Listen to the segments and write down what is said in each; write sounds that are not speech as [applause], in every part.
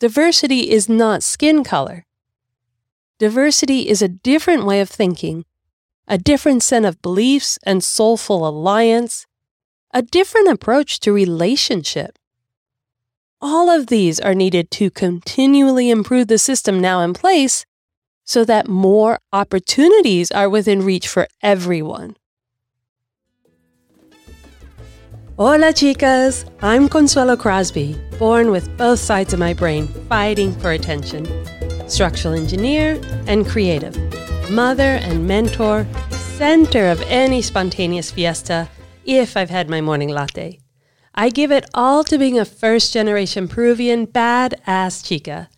diversity is not skin color. Diversity is a different way of thinking, a different set of beliefs and soulful alliance, a different approach to relationship. All of these are needed to continually improve the system now in place so that more opportunities are within reach for everyone. Hola, chicas! I'm Consuelo Crosby, born with both sides of my brain fighting for attention. Structural engineer and creative, mother and mentor, center of any spontaneous fiesta if I've had my morning latte. I give it all to being a first generation Peruvian badass chica.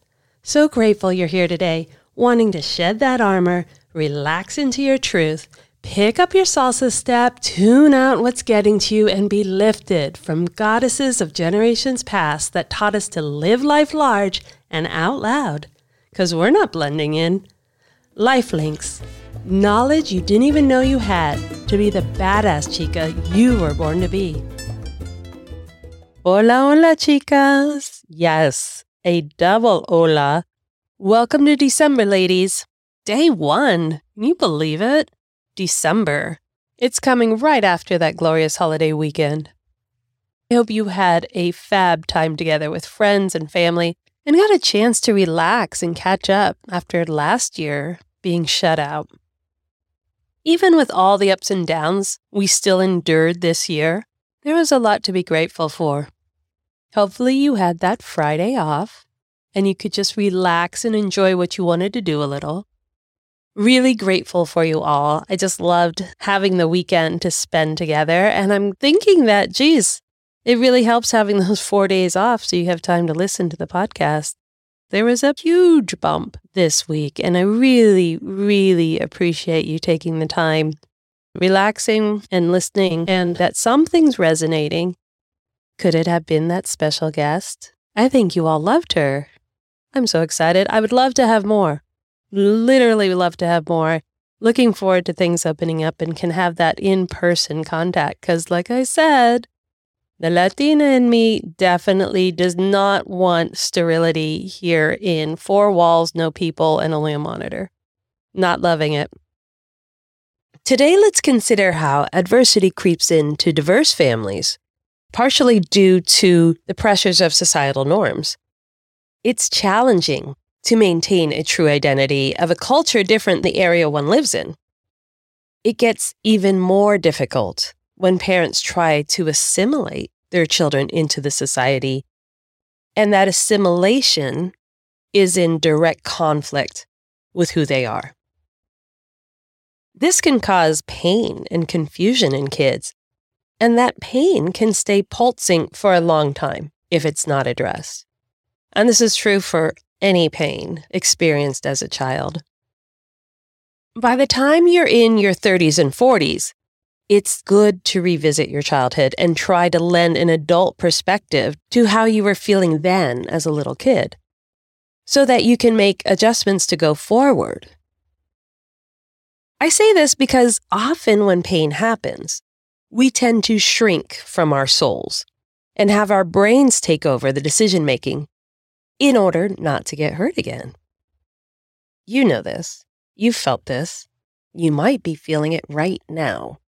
So grateful you're here today, wanting to shed that armor, relax into your truth, Pick up your salsa step, tune out what's getting to you, and be lifted from goddesses of generations past that taught us to live life large and out loud. Because we're not blending in. Life links. Knowledge you didn't even know you had to be the badass chica you were born to be. Hola, hola, chicas. Yes, a double hola. Welcome to December, ladies. Day one. Can you believe it? December. It's coming right after that glorious holiday weekend. I hope you had a fab time together with friends and family and got a chance to relax and catch up after last year being shut out. Even with all the ups and downs we still endured this year, there was a lot to be grateful for. Hopefully, you had that Friday off and you could just relax and enjoy what you wanted to do a little really grateful for you all. I just loved having the weekend to spend together. And I'm thinking that, geez, it really helps having those [laughs] four days off so you have time to listen to the podcast. There was a huge bump this week, and I really, really appreciate you taking the time, relaxing and listening, and that something's resonating. Could it have been that special guest? I think you all loved her. I'm so excited. I would love to have more literally love to have more. Looking forward to things opening up and can have that in person contact. Because, like I said, the Latina in me definitely does not want sterility here in four walls, no people, and only a monitor. Not loving it. Today, let's consider how adversity creeps into diverse families, partially due to the pressures of societal norms. It's challenging to maintain a true identity of a culture different the area one lives in. It gets even more difficult when parents try to assimilate their children into the society, and that assimilation is in direct conflict with who they are. This can cause pain and confusion in kids, and that pain can stay pulsing for a long time if it's not addressed. And this is true for any pain experienced as a child. By the time you're in your 30s and 40s, it's good to revisit your childhood and try to lend an adult perspective to how you were feeling then as a little kid so that you can make adjustments to go forward. I say this because often when pain happens, we tend to shrink from our souls and have our brains take over the decision making in order not to get hurt again. You know this. You've felt this. You might be feeling it right now.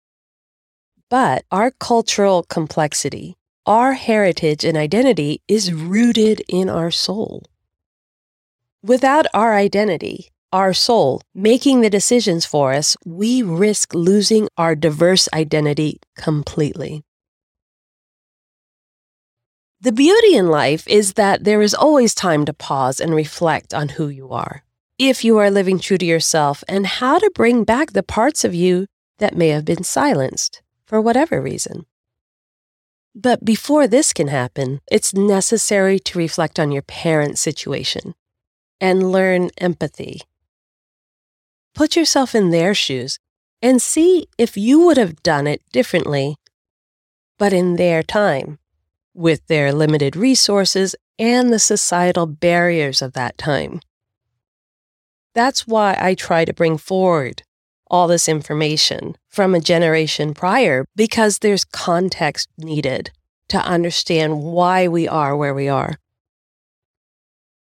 But our cultural complexity, our heritage and identity is rooted in our soul. Without our identity, our soul, making the decisions for us, we risk losing our diverse identity completely. The beauty in life is that there is always time to pause and reflect on who you are, if you are living true to yourself, and how to bring back the parts of you that may have been silenced for whatever reason. But before this can happen, it's necessary to reflect on your parent's situation and learn empathy. Put yourself in their shoes and see if you would have done it differently, but in their time with their limited resources and the societal barriers of that time. That's why I try to bring forward all this information from a generation prior because there's context needed to understand why we are where we are.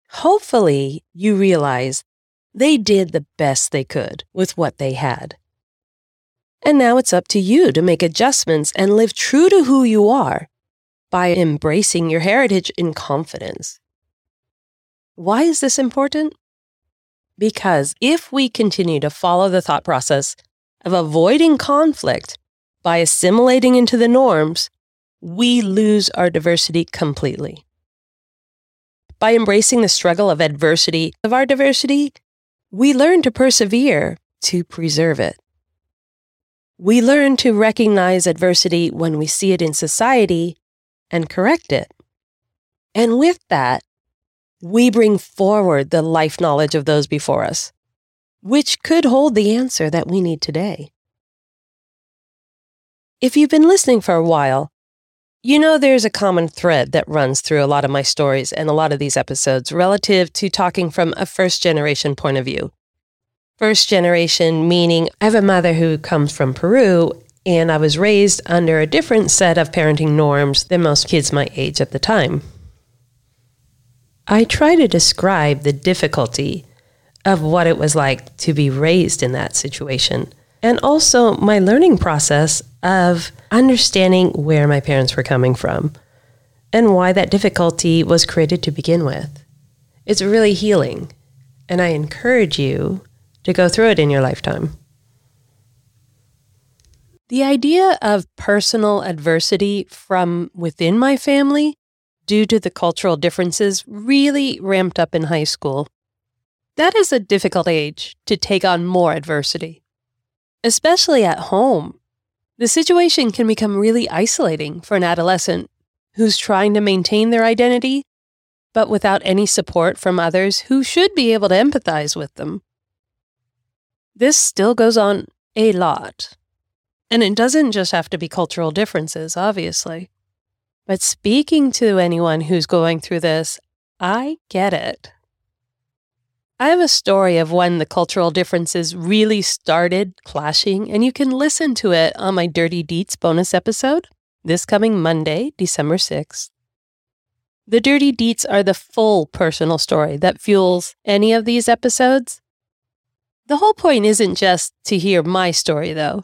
hopefully you realize they did the best they could with what they had. And now it's up to you to make adjustments and live true to who you are by embracing your heritage in confidence. Why is this important? Because if we continue to follow the thought process of avoiding conflict by assimilating into the norms, we lose our diversity completely. By embracing the struggle of adversity of our diversity, we learn to persevere to preserve it. We learn to recognize adversity when we see it in society and correct it. And with that, we bring forward the life knowledge of those before us, which could hold the answer that we need today. If you've been listening for a while, you know there's a common thread that runs through a lot of my stories and a lot of these episodes relative to talking from a first generation point of view. First generation meaning I have a mother who comes from Peru and I was raised under a different set of parenting norms than most kids my age at the time. I try to describe the difficulty of what it was like to be raised in that situation and also my learning process of understanding where my parents were coming from and why that difficulty was created to begin with. It's really healing, and I encourage you to go through it in your lifetime. The idea of personal adversity from within my family due to the cultural differences really ramped up in high school. That is a difficult age to take on more adversity especially at home. The situation can become really isolating for an adolescent who's trying to maintain their identity, but without any support from others who should be able to empathize with them. This still goes on a lot. And it doesn't just have to be cultural differences, obviously. But speaking to anyone who's going through this, I get it. I have a story of when the cultural differences really started clashing, and you can listen to it on my Dirty Deets bonus episode this coming Monday, December 6th. The Dirty Deets are the full personal story that fuels any of these episodes. The whole point isn't just to hear my story, though.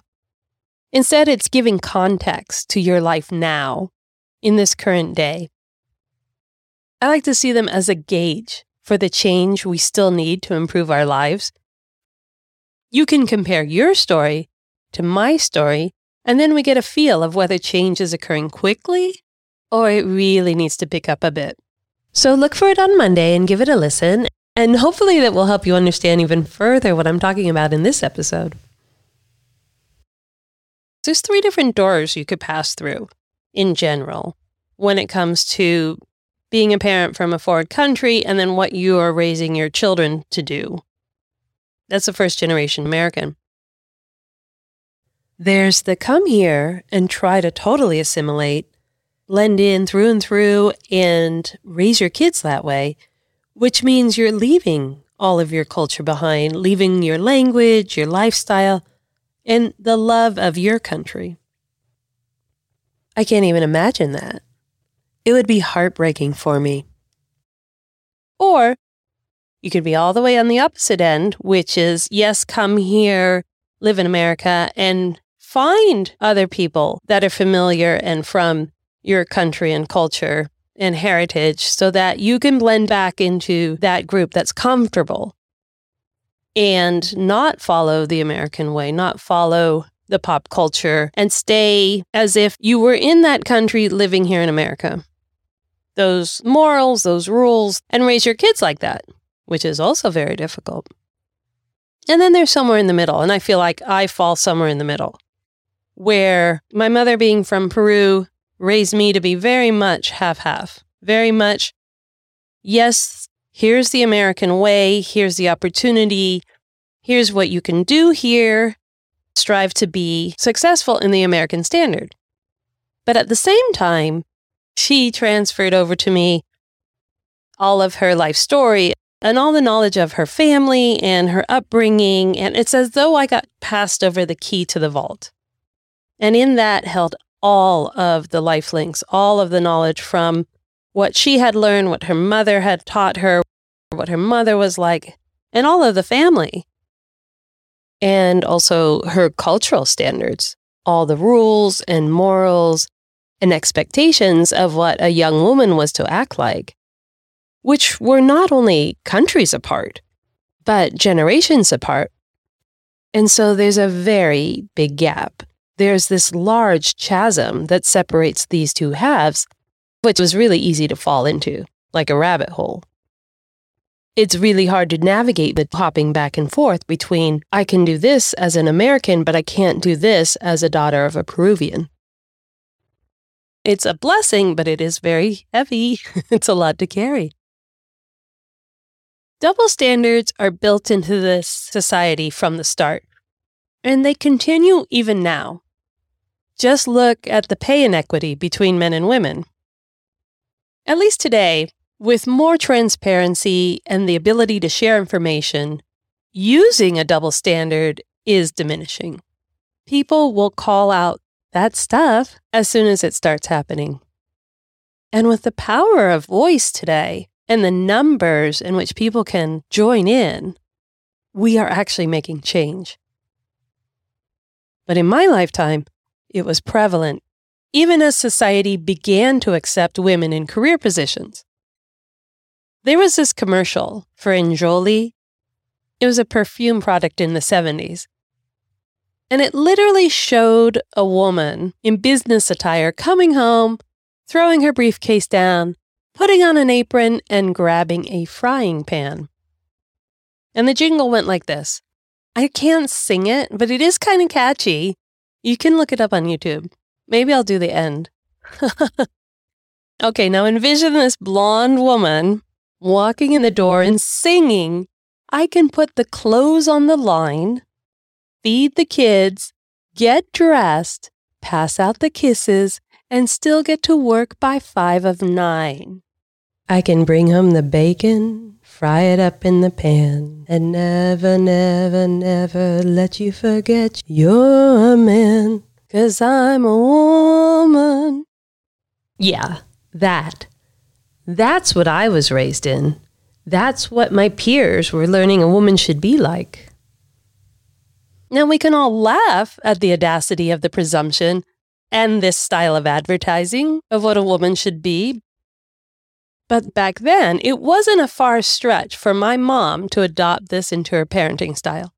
Instead, it's giving context to your life now, in this current day. I like to see them as a gauge for the change we still need to improve our lives. You can compare your story to my story, and then we get a feel of whether change is occurring quickly or it really needs to pick up a bit. So look for it on Monday and give it a listen, and hopefully that will help you understand even further what I'm talking about in this episode. There's three different doors you could pass through in general when it comes to being a parent from a foreign country and then what you are raising your children to do. That's a first generation American. There's the come here and try to totally assimilate, blend in through and through, and raise your kids that way, which means you're leaving all of your culture behind, leaving your language, your lifestyle, and the love of your country. I can't even imagine that it would be heartbreaking for me. Or you could be all the way on the opposite end, which is yes, come here, live in America, and find other people that are familiar and from your country and culture and heritage so that you can blend back into that group that's comfortable and not follow the American way, not follow the pop culture, and stay as if you were in that country living here in America those morals, those rules, and raise your kids like that, which is also very difficult. And then there's somewhere in the middle, and I feel like I fall somewhere in the middle, where my mother, being from Peru, raised me to be very much half half, very much, yes, here's the American way, here's the opportunity, here's what you can do here, strive to be successful in the American standard. But at the same time, she transferred over to me all of her life story and all the knowledge of her family and her upbringing. And it's as though I got passed over the key to the vault. And in that held all of the life links, all of the knowledge from what she had learned, what her mother had taught her, what her mother was like, and all of the family. And also her cultural standards, all the rules and morals and expectations of what a young woman was to act like, which were not only countries apart, but generations apart. And so there's a very big gap. There's this large chasm that separates these two halves, which was really easy to fall into, like a rabbit hole. It's really hard to navigate the hopping back and forth between I can do this as an American, but I can't do this as a daughter of a Peruvian. It's a blessing, but it is very heavy. [laughs] it's a lot to carry. Double standards are built into this society from the start, and they continue even now. Just look at the pay inequity between men and women. At least today, with more transparency and the ability to share information, using a double standard is diminishing. People will call out that stuff as soon as it starts happening. And with the power of voice today, and the numbers in which people can join in, we are actually making change. But in my lifetime, it was prevalent, even as society began to accept women in career positions. There was this commercial for Enjoli. It was a perfume product in the 70s. And it literally showed a woman in business attire coming home, throwing her briefcase down, putting on an apron, and grabbing a frying pan. And the jingle went like this I can't sing it, but it is kind of catchy. You can look it up on YouTube. Maybe I'll do the end. [laughs] okay, now envision this blonde woman walking in the door and singing, I can put the clothes on the line, feed the kids, get dressed, pass out the kisses, and still get to work by five of nine. I can bring home the bacon, fry it up in the pan, and never, never, never let you forget you're a man, cause I'm a woman. Yeah, that. That's what I was raised in. That's what my peers were learning a woman should be like. Now we can all laugh at the audacity of the presumption and this style of advertising of what a woman should be. But back then, it wasn't a far stretch for my mom to adopt this into her parenting style.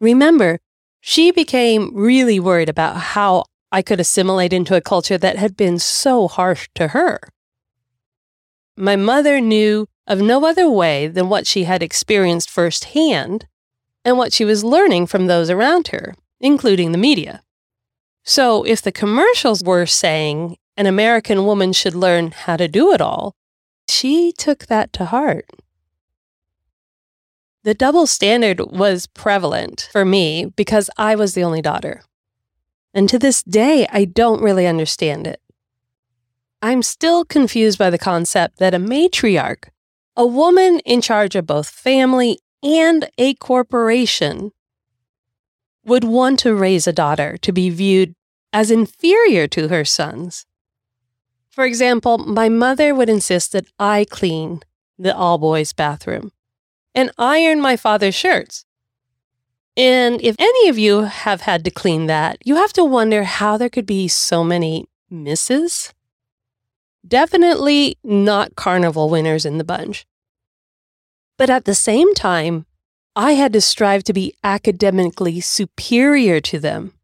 Remember, she became really worried about how I could assimilate into a culture that had been so harsh to her. My mother knew of no other way than what she had experienced firsthand and what she was learning from those around her, including the media. So, if the commercials were saying an American woman should learn how to do it all, she took that to heart. The double standard was prevalent for me because I was the only daughter. And to this day, I don't really understand it. I'm still confused by the concept that a matriarch, a woman in charge of both family and a corporation, would want to raise a daughter to be viewed as inferior to her sons. For example, my mother would insist that I clean the all boys bathroom and iron my father's shirts. And if any of you have had to clean that, you have to wonder how there could be so many misses. Definitely not carnival winners in the bunch. But at the same time, I had to strive to be academically superior to them.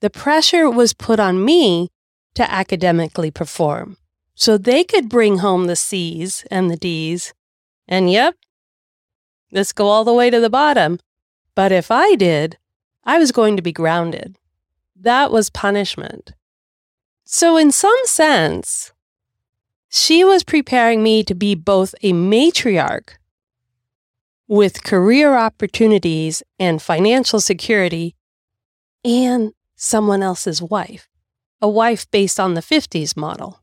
The pressure was put on me to academically perform so they could bring home the C's and the D's. And yep, let's go all the way to the bottom. But if I did, I was going to be grounded. That was punishment. So, in some sense, she was preparing me to be both a matriarch with career opportunities and financial security and someone else's wife, a wife based on the 50s model.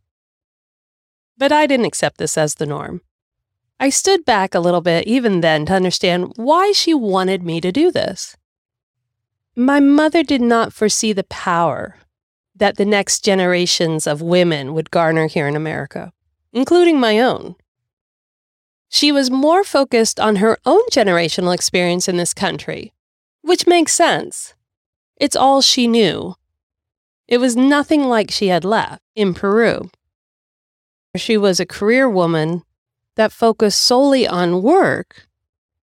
But I didn't accept this as the norm. I stood back a little bit even then to understand why she wanted me to do this. My mother did not foresee the power that the next generations of women would garner here in America, including my own. She was more focused on her own generational experience in this country, which makes sense. It's all she knew. It was nothing like she had left in Peru. She was a career woman that focused solely on work,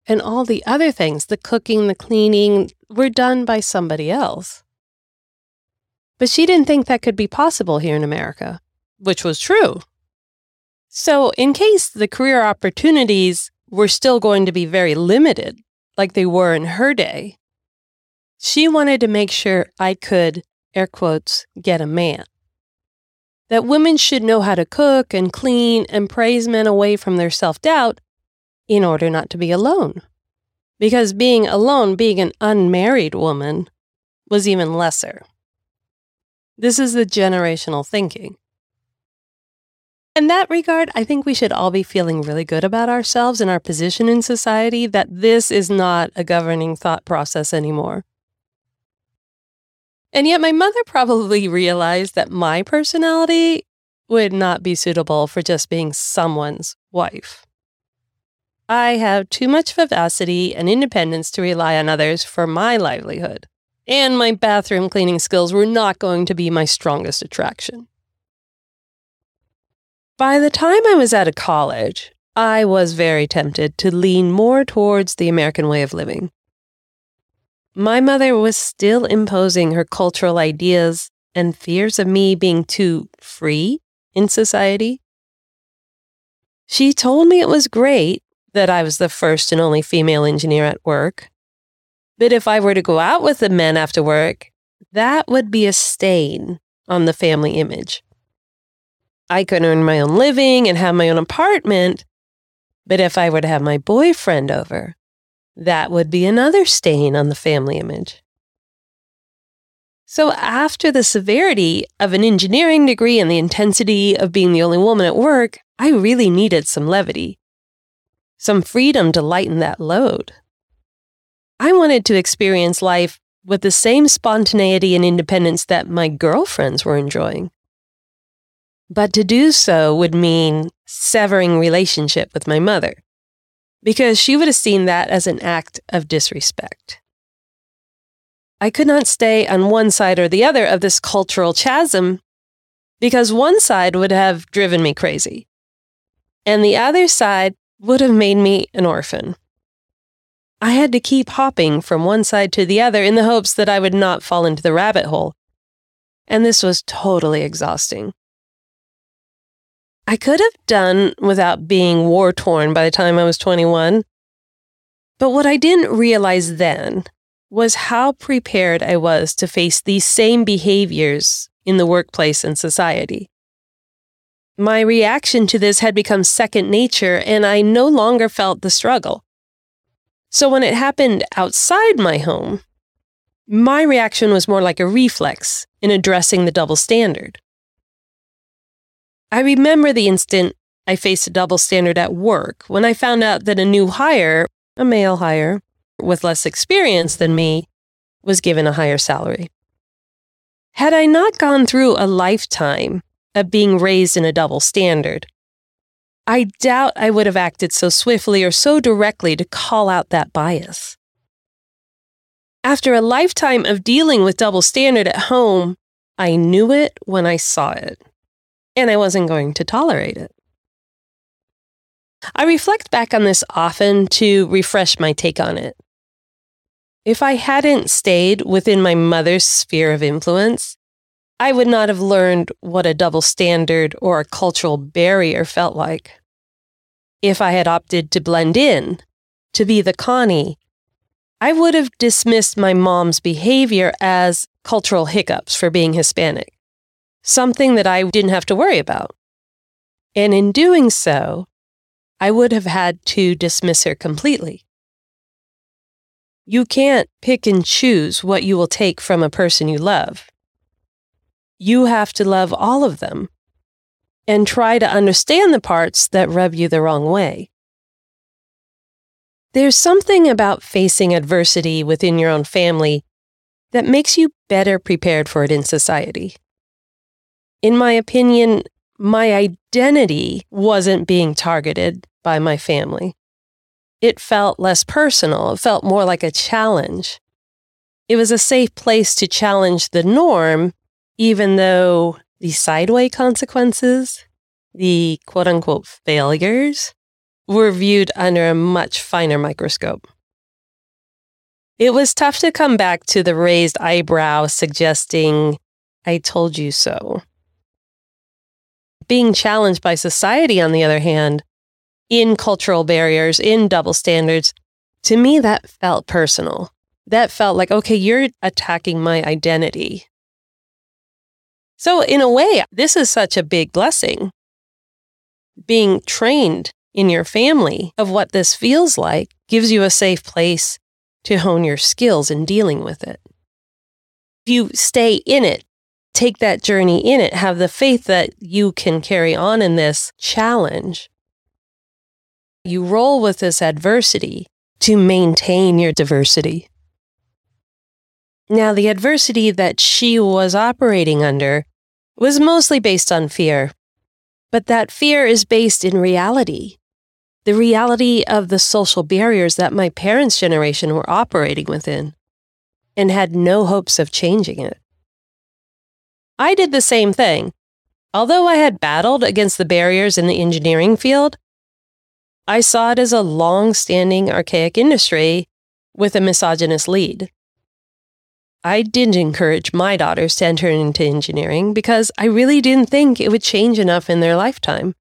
and all the other things, the cooking, the cleaning, were done by somebody else. But she didn't think that could be possible here in America, which was true. So, in case the career opportunities were still going to be very limited, like they were in her day, she wanted to make sure I could, air quotes, get a man. That women should know how to cook and clean and praise men away from their self doubt in order not to be alone. Because being alone, being an unmarried woman, was even lesser. This is the generational thinking. In that regard, I think we should all be feeling really good about ourselves and our position in society that this is not a governing thought process anymore. And yet, my mother probably realized that my personality would not be suitable for just being someone's wife. I have too much vivacity and independence to rely on others for my livelihood and my bathroom cleaning skills were not going to be my strongest attraction. By the time I was out of college, I was very tempted to lean more towards the American way of living. My mother was still imposing her cultural ideas and fears of me being too free in society. She told me it was great that I was the first and only female engineer at work, but if I were to go out with the men after work, that would be a stain on the family image. I could earn my own living and have my own apartment, but if I were to have my boyfriend over, that would be another stain on the family image. So, after the severity of an engineering degree and the intensity of being the only woman at work, I really needed some levity, some freedom to lighten that load. I wanted to experience life with the same spontaneity and independence that my girlfriends were enjoying. But to do so would mean severing relationship with my mother, because she would have seen that as an act of disrespect. I could not stay on one side or the other of this cultural chasm because one side would have driven me crazy, and the other side would have made me an orphan. I had to keep hopping from one side to the other in the hopes that I would not fall into the rabbit hole. And this was totally exhausting. I could have done without being war torn by the time I was 21. But what I didn't realize then was how prepared I was to face these same behaviors in the workplace and society. My reaction to this had become second nature, and I no longer felt the struggle. So when it happened outside my home, my reaction was more like a reflex in addressing the double standard. I remember the instant I faced a double standard at work when I found out that a new hire, a male hire, with less experience than me, was given a higher salary. Had I not gone through a lifetime of being raised in a double standard, I doubt I would have acted so swiftly or so directly to call out that bias. After a lifetime of dealing with double standard at home, I knew it when I saw it, and I wasn't going to tolerate it. I reflect back on this often to refresh my take on it. If I hadn't stayed within my mother's sphere of influence, I would not have learned what a double standard or a cultural barrier felt like. If I had opted to blend in, to be the Connie, I would have dismissed my mom's behavior as cultural hiccups for being Hispanic, something that I didn't have to worry about. And in doing so, I would have had to dismiss her completely. You can't pick and choose what you will take from a person you love you have to love all of them and try to understand the parts that rub you the wrong way. There's something about facing adversity within your own family that makes you better prepared for it in society. In my opinion, my identity wasn't being targeted by my family. It felt less personal, it felt more like a challenge. It was a safe place to challenge the norm, even though the sideway consequences, the quote unquote failures, were viewed under a much finer microscope. It was tough to come back to the raised eyebrow suggesting, I told you so. Being challenged by society, on the other hand, in cultural barriers, in double standards, to me, that felt personal. That felt like, okay, you're attacking my identity. So, in a way, this is such a big blessing. Being trained in your family of what this feels like gives you a safe place to hone your skills in dealing with it. If you stay in it, take that journey in it, have the faith that you can carry on in this challenge. You roll with this adversity to maintain your diversity. Now, the adversity that she was operating under was mostly based on fear, but that fear is based in reality the reality of the social barriers that my parents' generation were operating within and had no hopes of changing it. I did the same thing. Although I had battled against the barriers in the engineering field, I saw it as a long standing archaic industry with a misogynist lead. I didn't encourage my daughters to enter into engineering because I really didn't think it would change enough in their lifetime.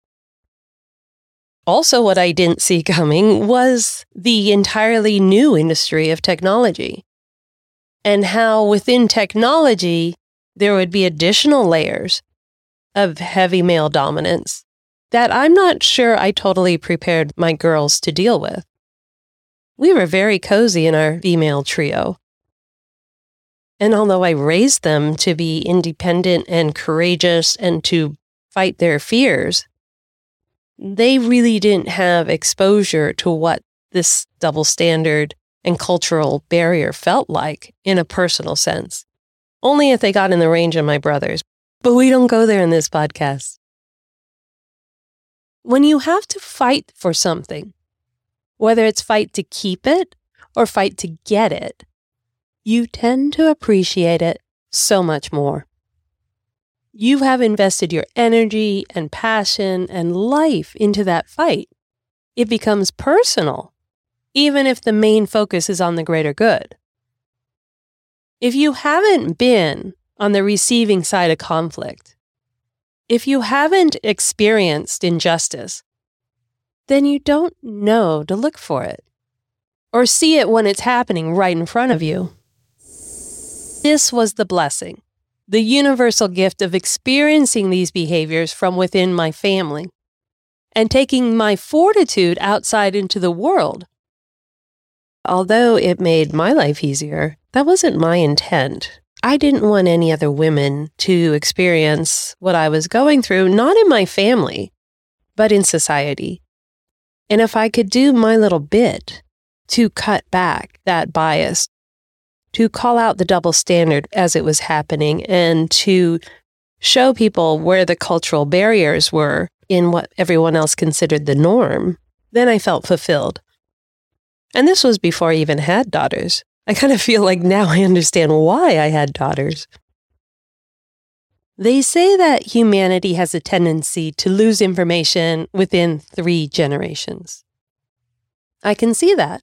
Also, what I didn't see coming was the entirely new industry of technology and how within technology there would be additional layers of heavy male dominance that I'm not sure I totally prepared my girls to deal with. We were very cozy in our female trio. And although I raised them to be independent and courageous and to fight their fears, they really didn't have exposure to what this double standard and cultural barrier felt like in a personal sense. Only if they got in the range of my brothers. But we don't go there in this podcast. When you have to fight for something, whether it's fight to keep it or fight to get it, you tend to appreciate it so much more you have invested your energy and passion and life into that fight. It becomes personal, even if the main focus is on the greater good. If you haven't been on the receiving side of conflict, if you haven't experienced injustice, then you don't know to look for it or see it when it's happening right in front of you. This was the blessing the universal gift of experiencing these behaviors from within my family and taking my fortitude outside into the world. Although it made my life easier, that wasn't my intent. I didn't want any other women to experience what I was going through, not in my family, but in society. And if I could do my little bit to cut back that bias, to call out the double standard as it was happening and to show people where the cultural barriers were in what everyone else considered the norm, then I felt fulfilled. And this was before I even had daughters. I kind of feel like now I understand why I had daughters. They say that humanity has a tendency to lose information within three generations. I can see that.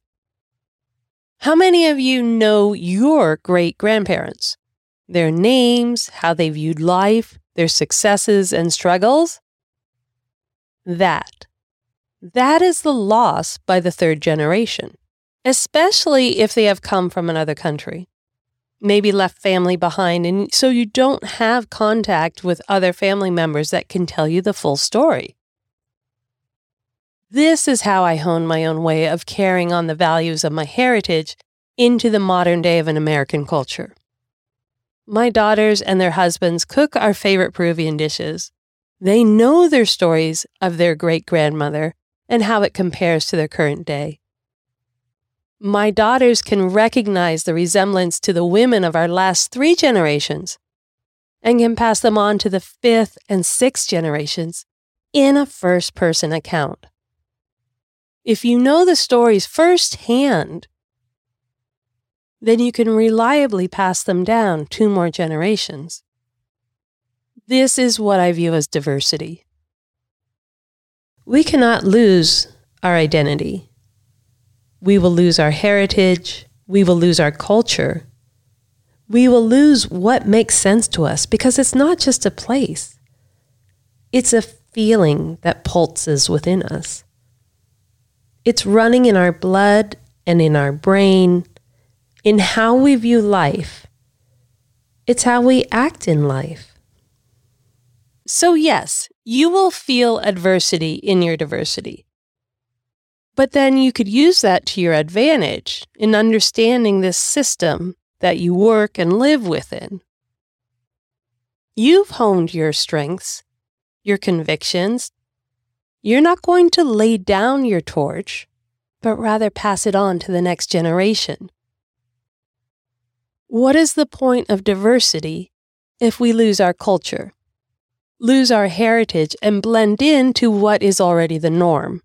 How many of you know your great grandparents? Their names, how they viewed life, their successes and struggles? That. That is the loss by the third generation, especially if they have come from another country. Maybe left family behind, and so you don't have contact with other family members that can tell you the full story. This is how I hone my own way of carrying on the values of my heritage into the modern day of an American culture. My daughters and their husbands cook our favorite Peruvian dishes. They know their stories of their great grandmother and how it compares to their current day. My daughters can recognize the resemblance to the women of our last three generations and can pass them on to the fifth and sixth generations in a first person account. if you know the stories firsthand, then you can reliably pass them down two more generations. This is what I view as diversity. We cannot lose our identity. We will lose our heritage. We will lose our culture. We will lose what makes sense to us because it's not just a place, it's a feeling that pulses within us. It's running in our blood and in our brain, in how we view life. It's how we act in life. So, yes, you will feel adversity in your diversity. But then you could use that to your advantage in understanding this system that you work and live within. You've honed your strengths, your convictions. You're not going to lay down your torch, but rather pass it on to the next generation. What is the point of diversity if we lose our culture, lose our heritage, and blend into what is already the norm?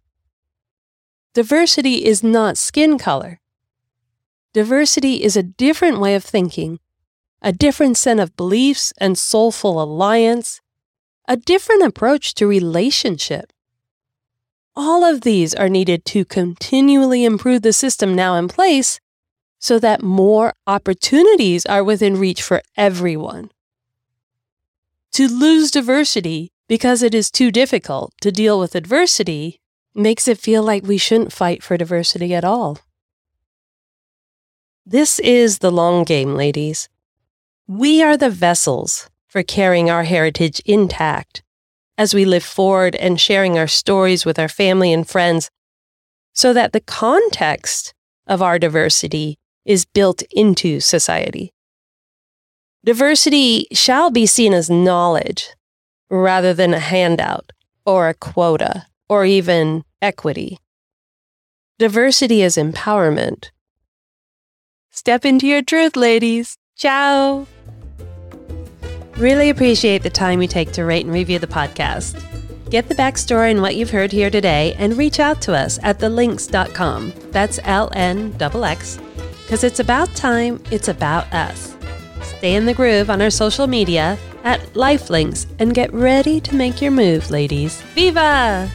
Diversity is not skin color. Diversity is a different way of thinking, a different set of beliefs and soulful alliance, a different approach to relationship. All of these are needed to continually improve the system now in place so that more opportunities are within reach for everyone. To lose diversity because it is too difficult to deal with adversity makes it feel like we shouldn't fight for diversity at all. This is the long game, ladies. We are the vessels for carrying our heritage intact as we live forward and sharing our stories with our family and friends so that the context of our diversity is built into society. Diversity shall be seen as knowledge rather than a handout or a quota or even equity. Diversity is empowerment. Step into your truth, ladies. Ciao. Really appreciate the time you take to rate and review the podcast. Get the backstory and what you've heard here today and reach out to us at thelynx.com. That's L N X, because it's about time, it's about us. Stay in the groove on our social media at Lifelinks and get ready to make your move, ladies. Viva!